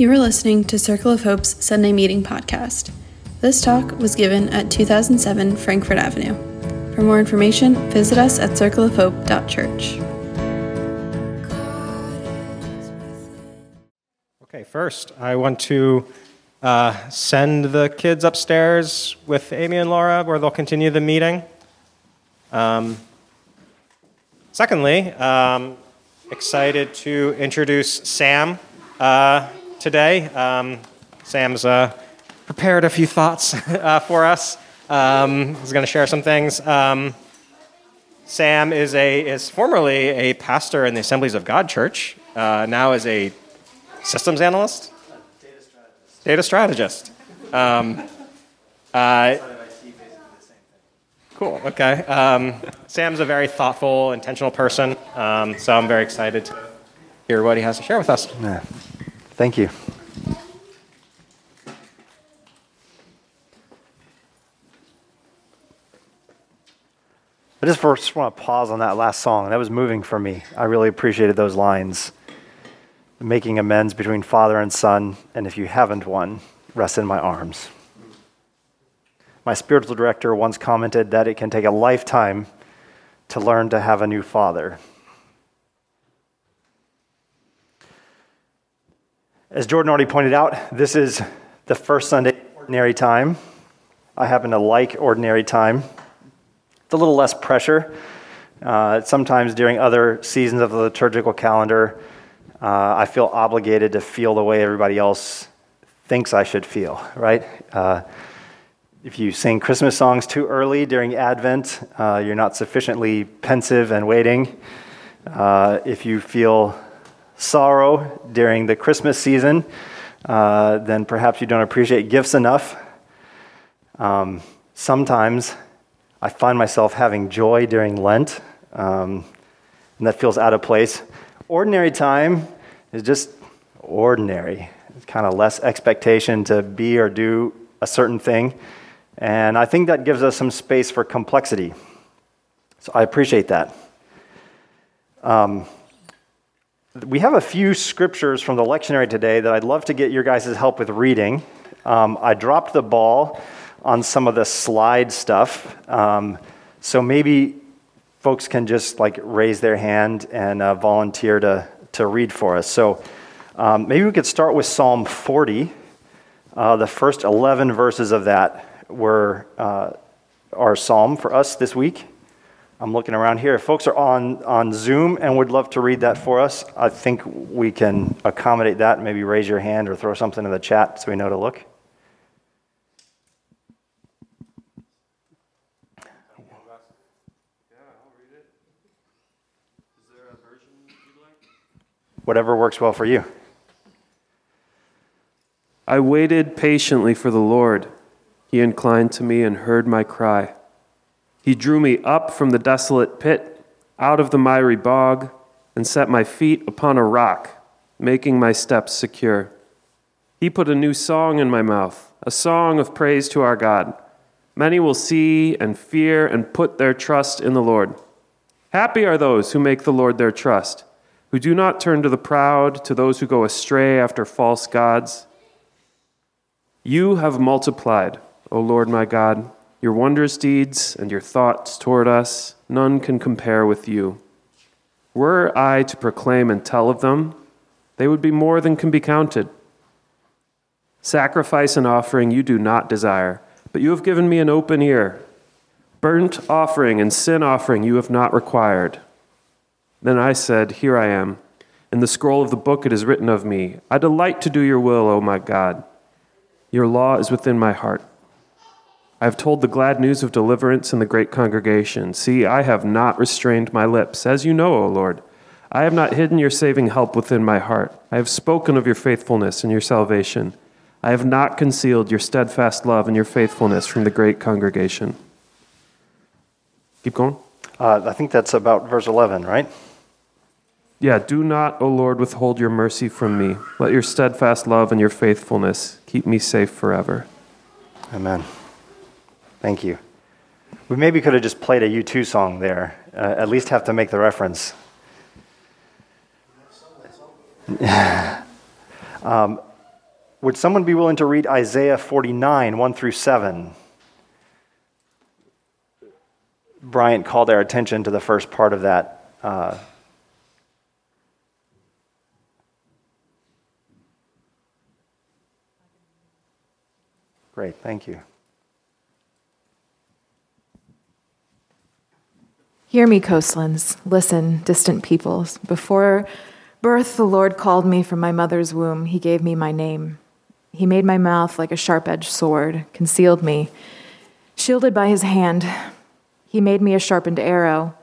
You are listening to Circle of Hope's Sunday Meeting podcast. This talk was given at 2007 Frankfurt Avenue. For more information, visit us at circleofhope.church. Okay, first, I want to uh, send the kids upstairs with Amy and Laura, where they'll continue the meeting. Um, secondly, um, excited to introduce Sam uh, today. Um, Sam's uh, prepared a few thoughts uh, for us. Um, he's going to share some things. Um, Sam is a is formerly a pastor in the Assemblies of God Church. Uh, now is a systems analyst, data strategist. Um, uh, cool. Okay. Um, Sam's a very thoughtful, intentional person, um, so I'm very excited to hear what he has to share with us. Yeah. Thank you. I just first want to pause on that last song. That was moving for me. I really appreciated those lines. Making amends between father and son, and if you haven't one, rest in my arms. My spiritual director once commented that it can take a lifetime to learn to have a new father. As Jordan already pointed out, this is the first Sunday ordinary time. I happen to like ordinary time. It's a little less pressure. Uh, sometimes during other seasons of the liturgical calendar, uh, I feel obligated to feel the way everybody else thinks I should feel, right? Uh, if you sing Christmas songs too early during Advent, uh, you're not sufficiently pensive and waiting. Uh, if you feel sorrow during the Christmas season, uh, then perhaps you don't appreciate gifts enough. Um, sometimes I find myself having joy during Lent, um, and that feels out of place. Ordinary time is just ordinary. It's kind of less expectation to be or do a certain thing. And I think that gives us some space for complexity. So I appreciate that. Um, we have a few scriptures from the lectionary today that I'd love to get your guys' help with reading. Um, I dropped the ball on some of the slide stuff. Um, so maybe folks can just like raise their hand and uh, volunteer to, to read for us. So um, maybe we could start with Psalm 40. Uh, the first 11 verses of that were uh, our psalm for us this week. I'm looking around here. If folks are on, on Zoom and would love to read that for us, I think we can accommodate that. Maybe raise your hand or throw something in the chat so we know to look. Whatever works well for you. I waited patiently for the Lord. He inclined to me and heard my cry. He drew me up from the desolate pit, out of the miry bog, and set my feet upon a rock, making my steps secure. He put a new song in my mouth, a song of praise to our God. Many will see and fear and put their trust in the Lord. Happy are those who make the Lord their trust who do not turn to the proud, to those who go astray after false gods. You have multiplied, O Lord my God, your wondrous deeds and your thoughts toward us. None can compare with you. Were I to proclaim and tell of them, they would be more than can be counted. Sacrifice and offering you do not desire, but you have given me an open ear. Burnt offering and sin offering you have not required. Then I said, Here I am. In the scroll of the book it is written of me, I delight to do your will, O my God. Your law is within my heart. I have told the glad news of deliverance in the great congregation. See, I have not restrained my lips, as you know, O Lord. I have not hidden your saving help within my heart. I have spoken of your faithfulness and your salvation. I have not concealed your steadfast love and your faithfulness from the great congregation. Keep going. Uh, I think that's about verse 11, right? Yeah, do not, O Lord, withhold your mercy from me. Let your steadfast love and your faithfulness keep me safe forever. Amen. Thank you. We maybe could have just played a U2 song there, uh, at least have to make the reference. um, would someone be willing to read Isaiah 49, 1 through 7? Bryant called our attention to the first part of that. Uh, great, thank you. Hear me, coastlands. Listen, distant peoples. Before birth, the Lord called me from my mother's womb. He gave me my name. He made my mouth like a sharp edged sword, concealed me. Shielded by his hand, he made me a sharpened arrow.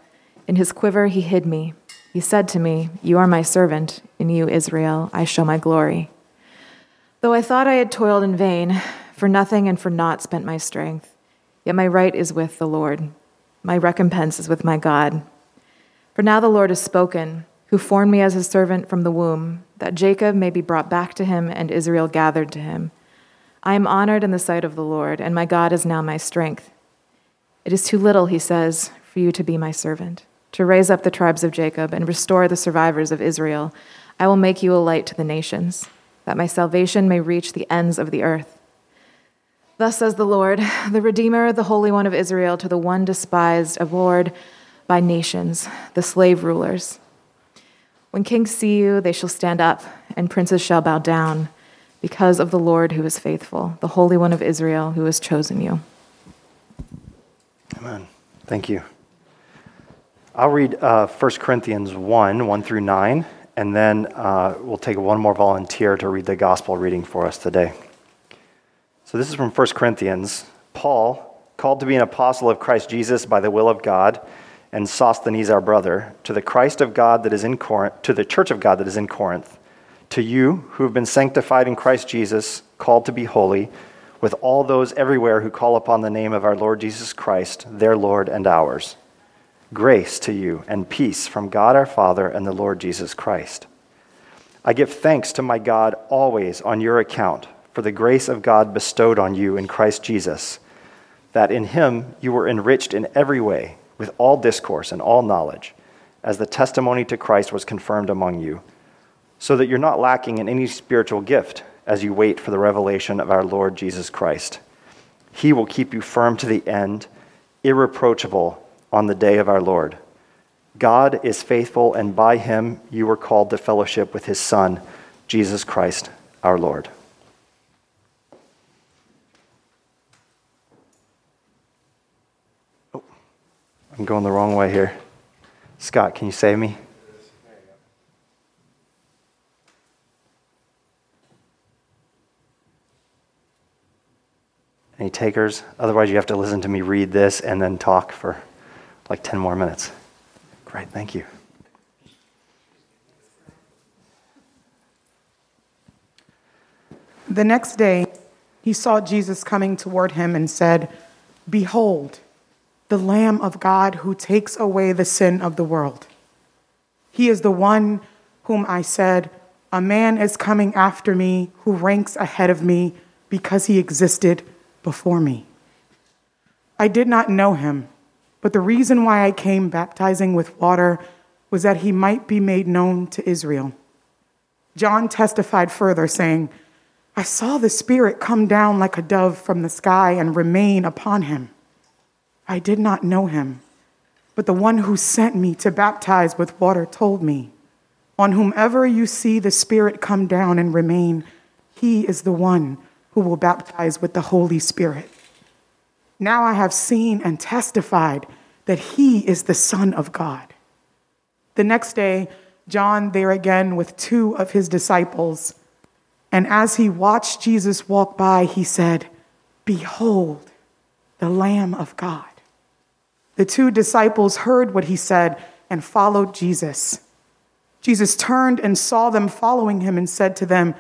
In his quiver, he hid me. He said to me, You are my servant. In you, Israel, I show my glory. Though I thought I had toiled in vain, for nothing and for naught spent my strength, yet my right is with the Lord. My recompense is with my God. For now the Lord has spoken, who formed me as his servant from the womb, that Jacob may be brought back to him and Israel gathered to him. I am honored in the sight of the Lord, and my God is now my strength. It is too little, he says, for you to be my servant, to raise up the tribes of Jacob and restore the survivors of Israel. I will make you a light to the nations, that my salvation may reach the ends of the earth. Thus says the Lord, the Redeemer, the Holy One of Israel, to the one despised, abhorred by nations, the slave rulers. When kings see you, they shall stand up, and princes shall bow down, because of the Lord who is faithful, the Holy One of Israel who has chosen you. Amen. Thank you. I'll read uh, 1 Corinthians 1 1 through 9, and then uh, we'll take one more volunteer to read the gospel reading for us today. So this is from 1 Corinthians. Paul, called to be an apostle of Christ Jesus by the will of God, and Sosthenes our brother, to the Christ of God that is in Corinth, to the church of God that is in Corinth, to you who have been sanctified in Christ Jesus, called to be holy, with all those everywhere who call upon the name of our Lord Jesus Christ, their Lord and ours. Grace to you and peace from God our Father and the Lord Jesus Christ. I give thanks to my God always on your account for the grace of God bestowed on you in Christ Jesus, that in him you were enriched in every way with all discourse and all knowledge, as the testimony to Christ was confirmed among you, so that you're not lacking in any spiritual gift as you wait for the revelation of our Lord Jesus Christ. He will keep you firm to the end, irreproachable on the day of our Lord. God is faithful, and by him you were called to fellowship with his Son, Jesus Christ our Lord. I'm going the wrong way here. Scott, can you save me? Any takers? Otherwise, you have to listen to me read this and then talk for like 10 more minutes. Great, thank you. The next day, he saw Jesus coming toward him and said, Behold, the Lamb of God who takes away the sin of the world. He is the one whom I said, A man is coming after me who ranks ahead of me because he existed before me. I did not know him, but the reason why I came baptizing with water was that he might be made known to Israel. John testified further, saying, I saw the Spirit come down like a dove from the sky and remain upon him. I did not know him, but the one who sent me to baptize with water told me, On whomever you see the Spirit come down and remain, he is the one who will baptize with the Holy Spirit. Now I have seen and testified that he is the Son of God. The next day, John, there again with two of his disciples, and as he watched Jesus walk by, he said, Behold, the Lamb of God. The two disciples heard what he said and followed Jesus. Jesus turned and saw them following him and said to them,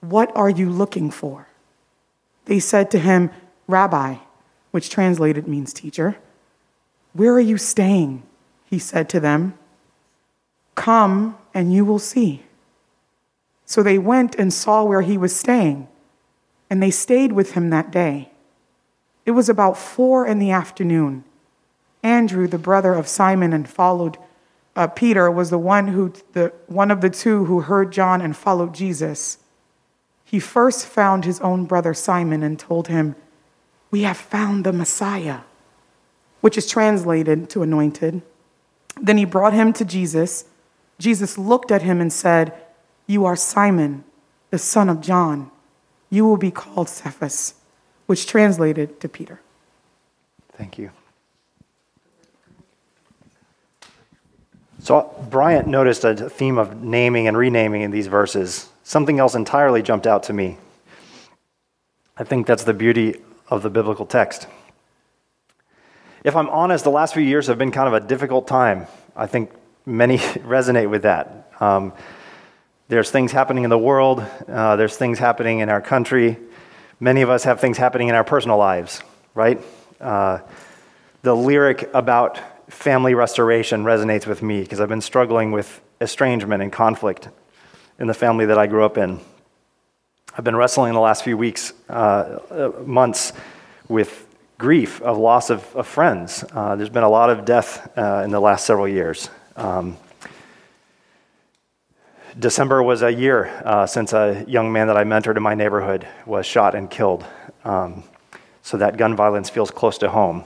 What are you looking for? They said to him, Rabbi, which translated means teacher. Where are you staying? He said to them, Come and you will see. So they went and saw where he was staying, and they stayed with him that day. It was about four in the afternoon. Andrew, the brother of Simon and followed uh, Peter, was the one who the one of the two who heard John and followed Jesus. he first found his own brother Simon and told him, We have found the Messiah, which is translated to anointed. Then he brought him to Jesus. Jesus looked at him and said, You are Simon, the son of John. You will be called Cephas, which translated to Peter. Thank you. So, Bryant noticed a theme of naming and renaming in these verses. Something else entirely jumped out to me. I think that's the beauty of the biblical text. If I'm honest, the last few years have been kind of a difficult time. I think many resonate with that. Um, there's things happening in the world, uh, there's things happening in our country. Many of us have things happening in our personal lives, right? Uh, the lyric about family restoration resonates with me because I've been struggling with estrangement and conflict in the family that I grew up in. I've been wrestling in the last few weeks, uh, uh, months, with grief of loss of, of friends. Uh, there's been a lot of death uh, in the last several years. Um, December was a year uh, since a young man that I mentored in my neighborhood was shot and killed. Um, so that gun violence feels close to home.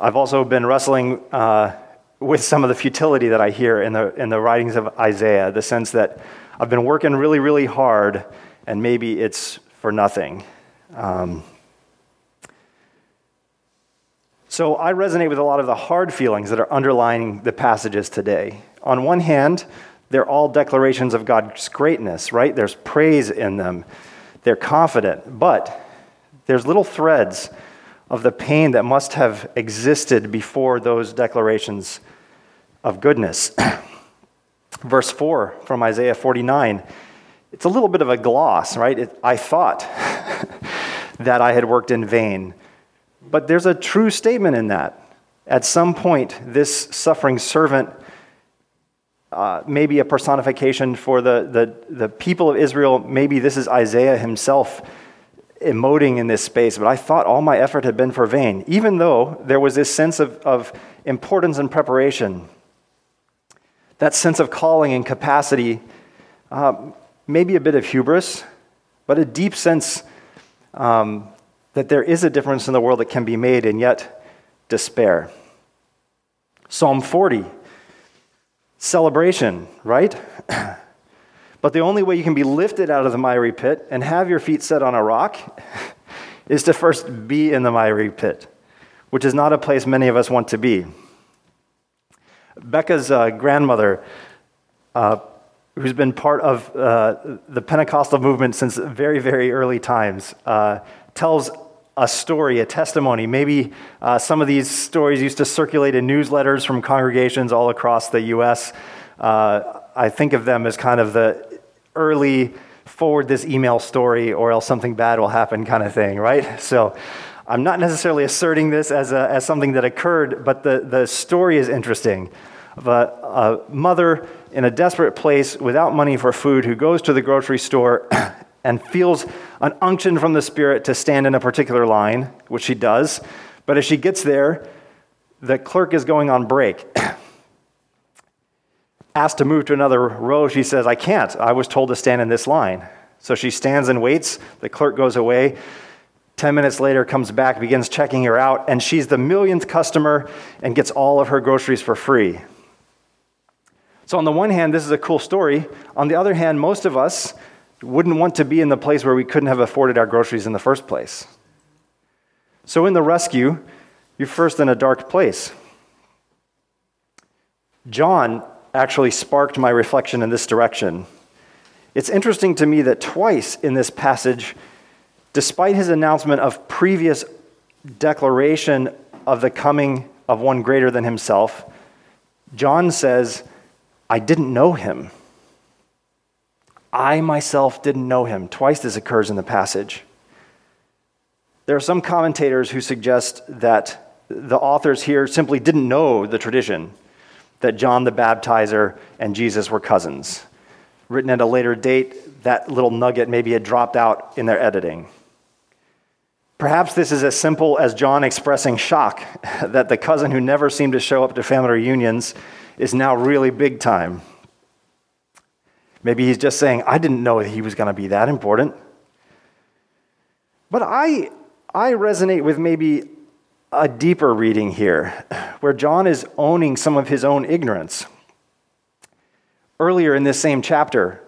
I've also been wrestling uh, with some of the futility that I hear in the, in the writings of Isaiah, the sense that I've been working really, really hard and maybe it's for nothing. Um, so I resonate with a lot of the hard feelings that are underlying the passages today. On one hand, they're all declarations of God's greatness, right? There's praise in them. They're confident, but there's little threads of the pain that must have existed before those declarations of goodness. Verse 4 from Isaiah 49, it's a little bit of a gloss, right? It, I thought that I had worked in vain. But there's a true statement in that. At some point, this suffering servant uh, maybe a personification for the, the, the people of Israel. Maybe this is Isaiah himself emoting in this space, but I thought all my effort had been for vain, even though there was this sense of, of importance and preparation, that sense of calling and capacity, uh, maybe a bit of hubris, but a deep sense um, that there is a difference in the world that can be made, and yet despair. Psalm 40, celebration, right? But the only way you can be lifted out of the miry pit and have your feet set on a rock is to first be in the miry pit, which is not a place many of us want to be. Becca's uh, grandmother, uh, who's been part of uh, the Pentecostal movement since very, very early times, uh, tells a story, a testimony. Maybe uh, some of these stories used to circulate in newsletters from congregations all across the U.S. Uh, I think of them as kind of the early forward this email story or else something bad will happen kind of thing, right? So I'm not necessarily asserting this as, a, as something that occurred, but the, the story is interesting of a, a mother in a desperate place without money for food who goes to the grocery store and feels an unction from the Spirit to stand in a particular line, which she does. But as she gets there, the clerk is going on break. asked to move to another row, she says, I can't. I was told to stand in this line. So she stands and waits. The clerk goes away. 10 minutes later, comes back, begins checking her out, and she's the millionth customer and gets all of her groceries for free. So, on the one hand, this is a cool story. On the other hand, most of us wouldn't want to be in the place where we couldn't have afforded our groceries in the first place. So, in the rescue, you're first in a dark place. John actually sparked my reflection in this direction. It's interesting to me that twice in this passage, despite his announcement of previous declaration of the coming of one greater than himself, John says, I didn't know him. I myself didn't know him. Twice this occurs in the passage. There are some commentators who suggest that the authors here simply didn't know the tradition that John the Baptizer and Jesus were cousins. Written at a later date, that little nugget maybe had dropped out in their editing. Perhaps this is as simple as John expressing shock that the cousin who never seemed to show up to family reunions is now really big time. Maybe he's just saying, I didn't know he was going to be that important. But I, I resonate with maybe a deeper reading here, where John is owning some of his own ignorance. Earlier in this same chapter,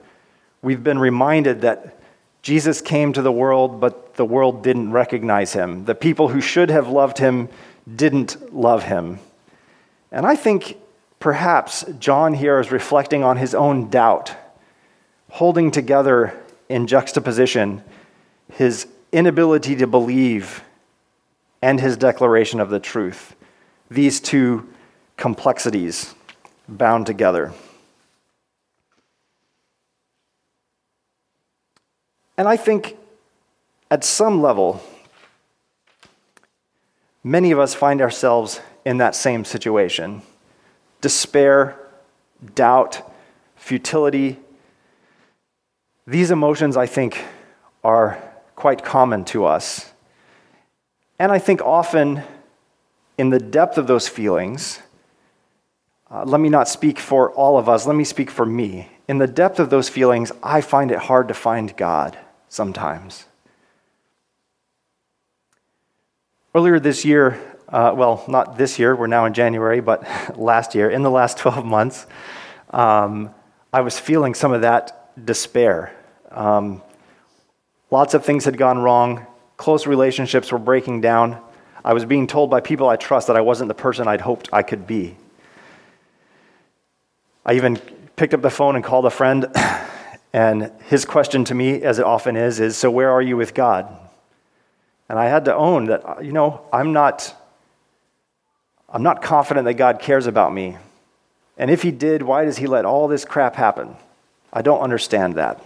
we've been reminded that Jesus came to the world, but the world didn't recognize him. The people who should have loved him didn't love him. And I think perhaps John here is reflecting on his own doubt, holding together in juxtaposition his inability to believe and his declaration of the truth. These two complexities bound together. And I think at some level, many of us find ourselves in that same situation despair, doubt, futility. These emotions, I think, are quite common to us. And I think often in the depth of those feelings, uh, let me not speak for all of us, let me speak for me. In the depth of those feelings, I find it hard to find God sometimes. Earlier this year, uh, well, not this year, we're now in January, but last year, in the last 12 months, um, I was feeling some of that despair. Um, lots of things had gone wrong, close relationships were breaking down. I was being told by people I trust that I wasn't the person I'd hoped I could be. I even picked up the phone and called a friend And his question to me, as it often is, is So where are you with God? And I had to own that, uh, you know, I'm not, I'm not confident that God cares about me. And if he did, why does he let all this crap happen? I don't understand that.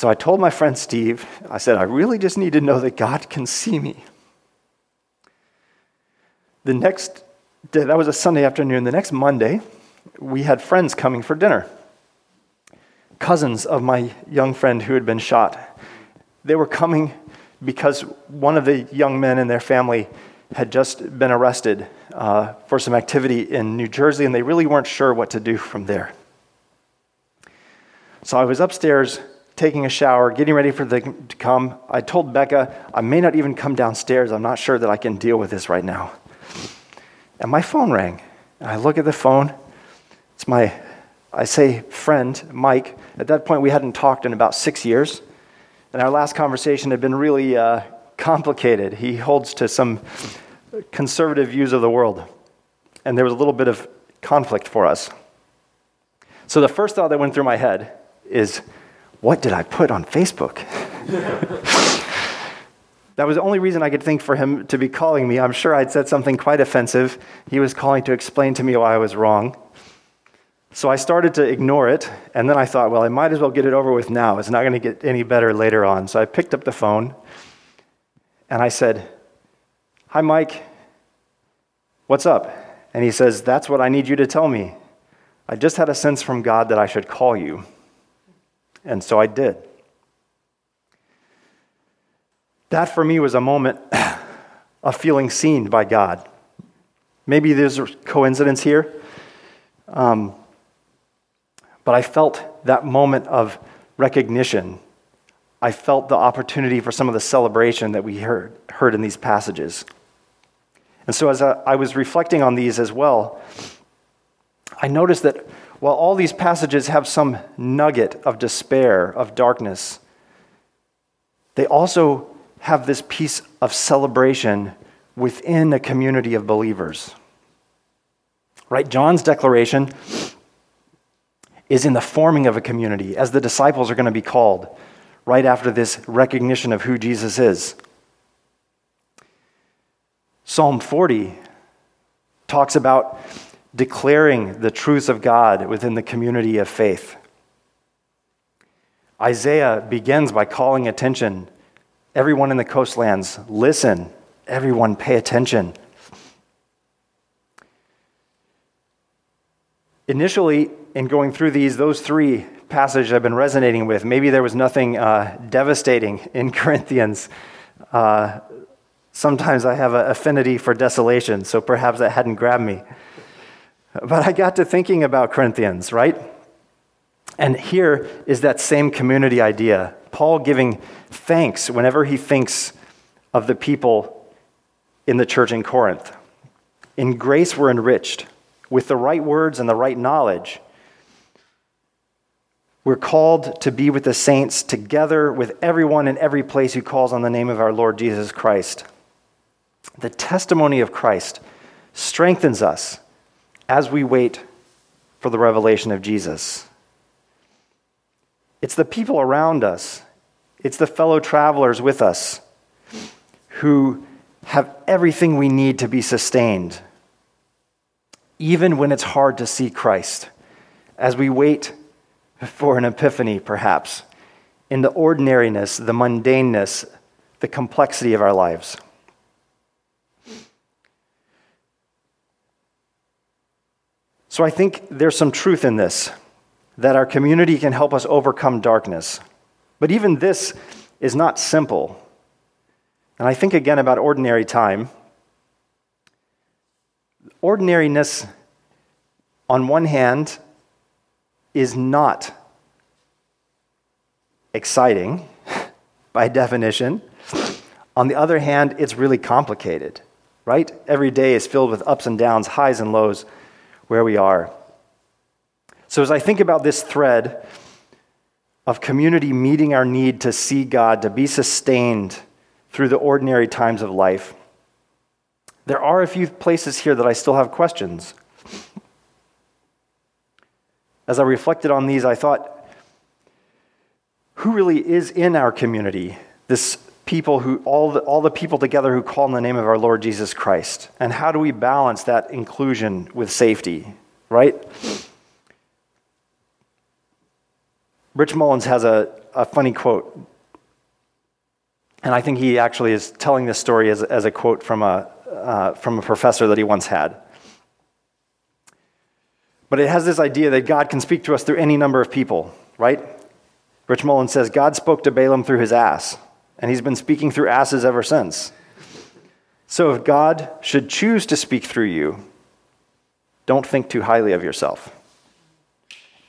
So I told my friend Steve, I said, I really just need to know that God can see me. The next day, that was a Sunday afternoon. The next Monday, we had friends coming for dinner cousins of my young friend who had been shot. They were coming because one of the young men in their family had just been arrested uh, for some activity in New Jersey, and they really weren't sure what to do from there. So I was upstairs taking a shower, getting ready for them to come. I told Becca, I may not even come downstairs. I'm not sure that I can deal with this right now. And my phone rang. I look at the phone. It's my I say friend, Mike. At that point, we hadn't talked in about six years. And our last conversation had been really uh, complicated. He holds to some conservative views of the world. And there was a little bit of conflict for us. So the first thought that went through my head is, what did I put on Facebook? that was the only reason I could think for him to be calling me. I'm sure I'd said something quite offensive. He was calling to explain to me why I was wrong. So I started to ignore it, and then I thought, well, I might as well get it over with now. It's not going to get any better later on. So I picked up the phone and I said, Hi, Mike. What's up? And he says, That's what I need you to tell me. I just had a sense from God that I should call you. And so I did. That for me was a moment of feeling seen by God. Maybe there's a coincidence here. Um, but I felt that moment of recognition. I felt the opportunity for some of the celebration that we heard, heard in these passages. And so, as I was reflecting on these as well, I noticed that while all these passages have some nugget of despair, of darkness, they also have this piece of celebration within a community of believers. Right? John's declaration is in the forming of a community, as the disciples are going to be called right after this recognition of who Jesus is. Psalm 40 talks about declaring the truths of God within the community of faith. Isaiah begins by calling attention. Everyone in the coastlands, listen. Everyone, pay attention. Initially, in going through these, those three passages I've been resonating with, maybe there was nothing uh, devastating in Corinthians. Uh, sometimes I have an affinity for desolation, so perhaps that hadn't grabbed me. But I got to thinking about Corinthians, right? And here is that same community idea. Paul giving thanks whenever he thinks of the people in the church in Corinth. In grace, we're enriched with the right words and the right knowledge. We're called to be with the saints together with everyone in every place who calls on the name of our Lord Jesus Christ. The testimony of Christ strengthens us as we wait for the revelation of Jesus. It's the people around us, it's the fellow travelers with us who have everything we need to be sustained, even when it's hard to see Christ. As we wait for an epiphany, perhaps, in the ordinariness, the mundaneness, the complexity of our lives. So I think there's some truth in this that our community can help us overcome darkness. But even this is not simple. And I think again about ordinary time. Ordinariness, on one hand, is not exciting by definition. On the other hand, it's really complicated, right? Every day is filled with ups and downs, highs and lows where we are. So, as I think about this thread of community meeting our need to see God, to be sustained through the ordinary times of life, there are a few places here that I still have questions. As I reflected on these, I thought, who really is in our community? This people who, all the, all the people together who call in the name of our Lord Jesus Christ. And how do we balance that inclusion with safety, right? Rich Mullins has a, a funny quote. And I think he actually is telling this story as, as a quote from a, uh, from a professor that he once had. But it has this idea that God can speak to us through any number of people, right? Rich Mullins says God spoke to Balaam through his ass, and he's been speaking through asses ever since. So if God should choose to speak through you, don't think too highly of yourself.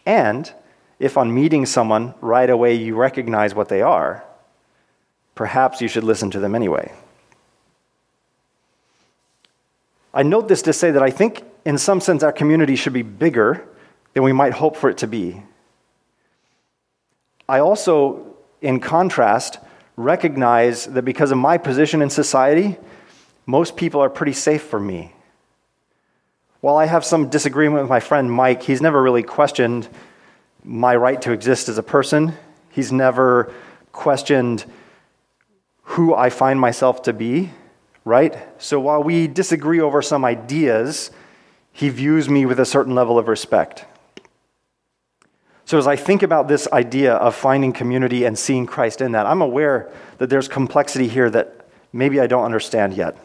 And if on meeting someone right away you recognize what they are, perhaps you should listen to them anyway. I note this to say that I think, in some sense, our community should be bigger than we might hope for it to be. I also, in contrast, recognize that because of my position in society, most people are pretty safe for me. While I have some disagreement with my friend Mike, he's never really questioned my right to exist as a person. He's never questioned who I find myself to be, right? So while we disagree over some ideas, he views me with a certain level of respect. So as I think about this idea of finding community and seeing Christ in that, I'm aware that there's complexity here that maybe I don't understand yet.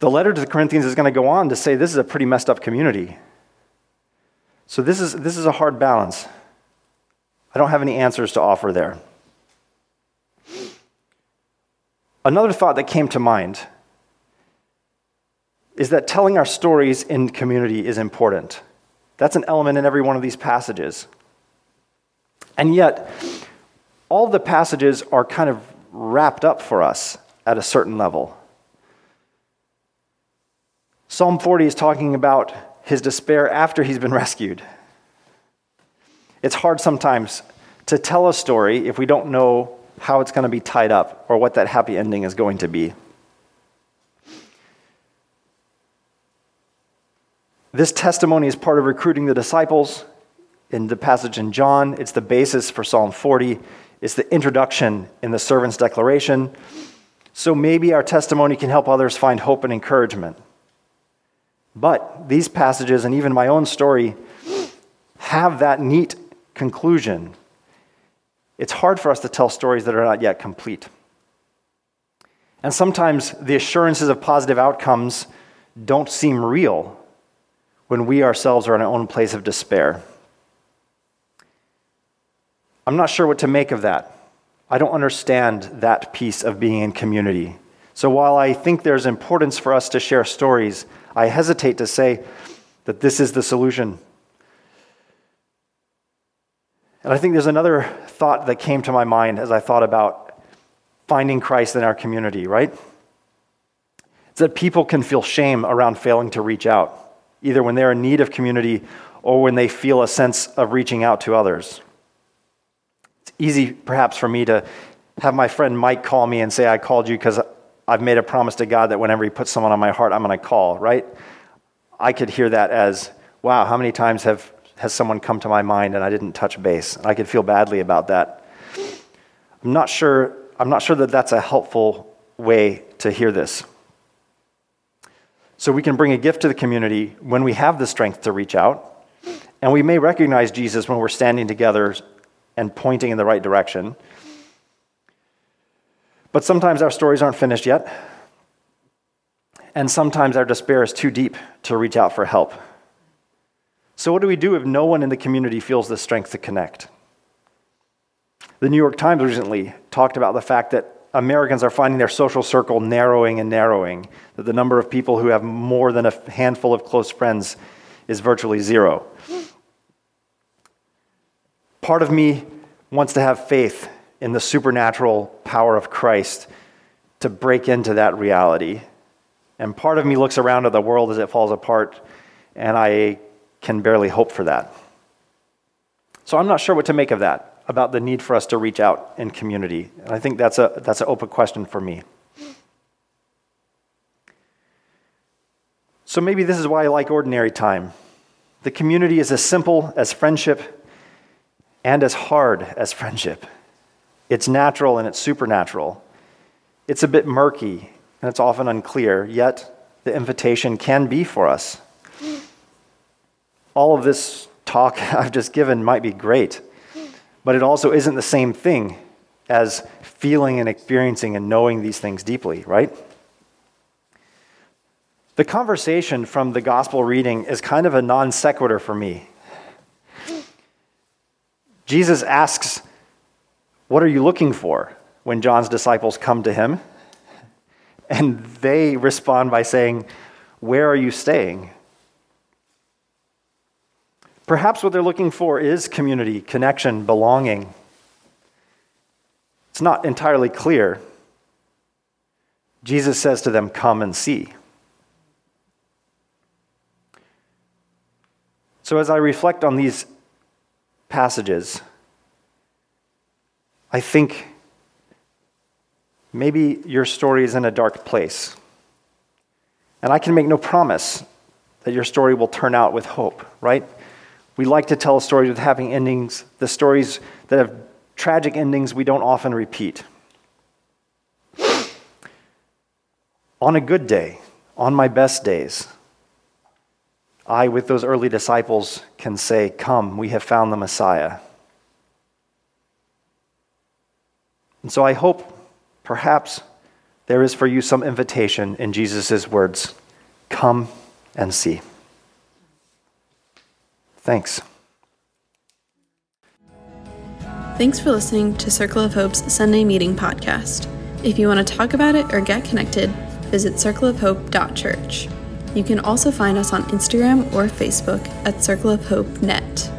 The letter to the Corinthians is going to go on to say this is a pretty messed up community. So this is, this is a hard balance. I don't have any answers to offer there. Another thought that came to mind is that telling our stories in community is important. That's an element in every one of these passages. And yet, all the passages are kind of wrapped up for us at a certain level. Psalm 40 is talking about his despair after he's been rescued. It's hard sometimes to tell a story if we don't know how it's going to be tied up or what that happy ending is going to be. This testimony is part of recruiting the disciples. In the passage in John, it's the basis for Psalm 40. It's the introduction in the servant's declaration. So maybe our testimony can help others find hope and encouragement. But these passages and even my own story have that neat conclusion. It's hard for us to tell stories that are not yet complete. And sometimes the assurances of positive outcomes don't seem real when we ourselves are in our own place of despair. I'm not sure what to make of that. I don't understand that piece of being in community. So while I think there's importance for us to share stories, I hesitate to say that this is the solution. And I think there's another thought that came to my mind as I thought about finding Christ in our community, right? It's that people can feel shame around failing to reach out, either when they're in need of community or when they feel a sense of reaching out to others. It's easy, perhaps, for me to have my friend Mike call me and say, I called you because I've made a promise to God that whenever He puts someone on my heart, I'm going to call, right? I could hear that as, wow, how many times have, has someone come to my mind and I didn't touch base? And I could feel badly about that. I'm not sure, I'm not sure that that's a helpful way to hear this. So we can bring a gift to the community when we have the strength to reach out. And we may recognize Jesus when we're standing together and pointing in the right direction. But sometimes our stories aren't finished yet. And sometimes our despair is too deep to reach out for help. So, what do we do if no one in the community feels the strength to connect? The New York Times recently talked about the fact that Americans are finding their social circle narrowing and narrowing, that the number of people who have more than a handful of close friends is virtually zero. Part of me wants to have faith in the supernatural power of Christ to break into that reality. And part of me looks around at the world as it falls apart, and I can barely hope for that. So I'm not sure what to make of that about the need for us to reach out in community. And I think that's, a, that's an open question for me. So maybe this is why I like ordinary time. The community is as simple as friendship and as hard as friendship. It's natural and it's supernatural. It's a bit murky and it's often unclear, yet the invitation can be for us. All of this talk I've just given might be great but it also isn't the same thing as feeling and experiencing and knowing these things deeply, right? The conversation from the gospel reading is kind of a non sequitur for me. Jesus asks, What are you looking for? when John's disciples come to him. And they respond by saying, Where are you staying? Perhaps what they're looking for is community, connection, belonging. It's not entirely clear. Jesus says to them, Come and see. So, as I reflect on these passages, I think maybe your story is in a dark place. And I can make no promise that your story will turn out with hope, right? We like to tell stories with happy endings. The stories that have tragic endings we don't often repeat. on a good day, on my best days, I, with those early disciples, can say, Come, we have found the Messiah. And so I hope, perhaps, there is for you some invitation in Jesus' words Come and see. Thanks. Thanks for listening to Circle of Hope's Sunday Meeting podcast. If you want to talk about it or get connected, visit circleofhope.church. You can also find us on Instagram or Facebook at Circle of Hope Net.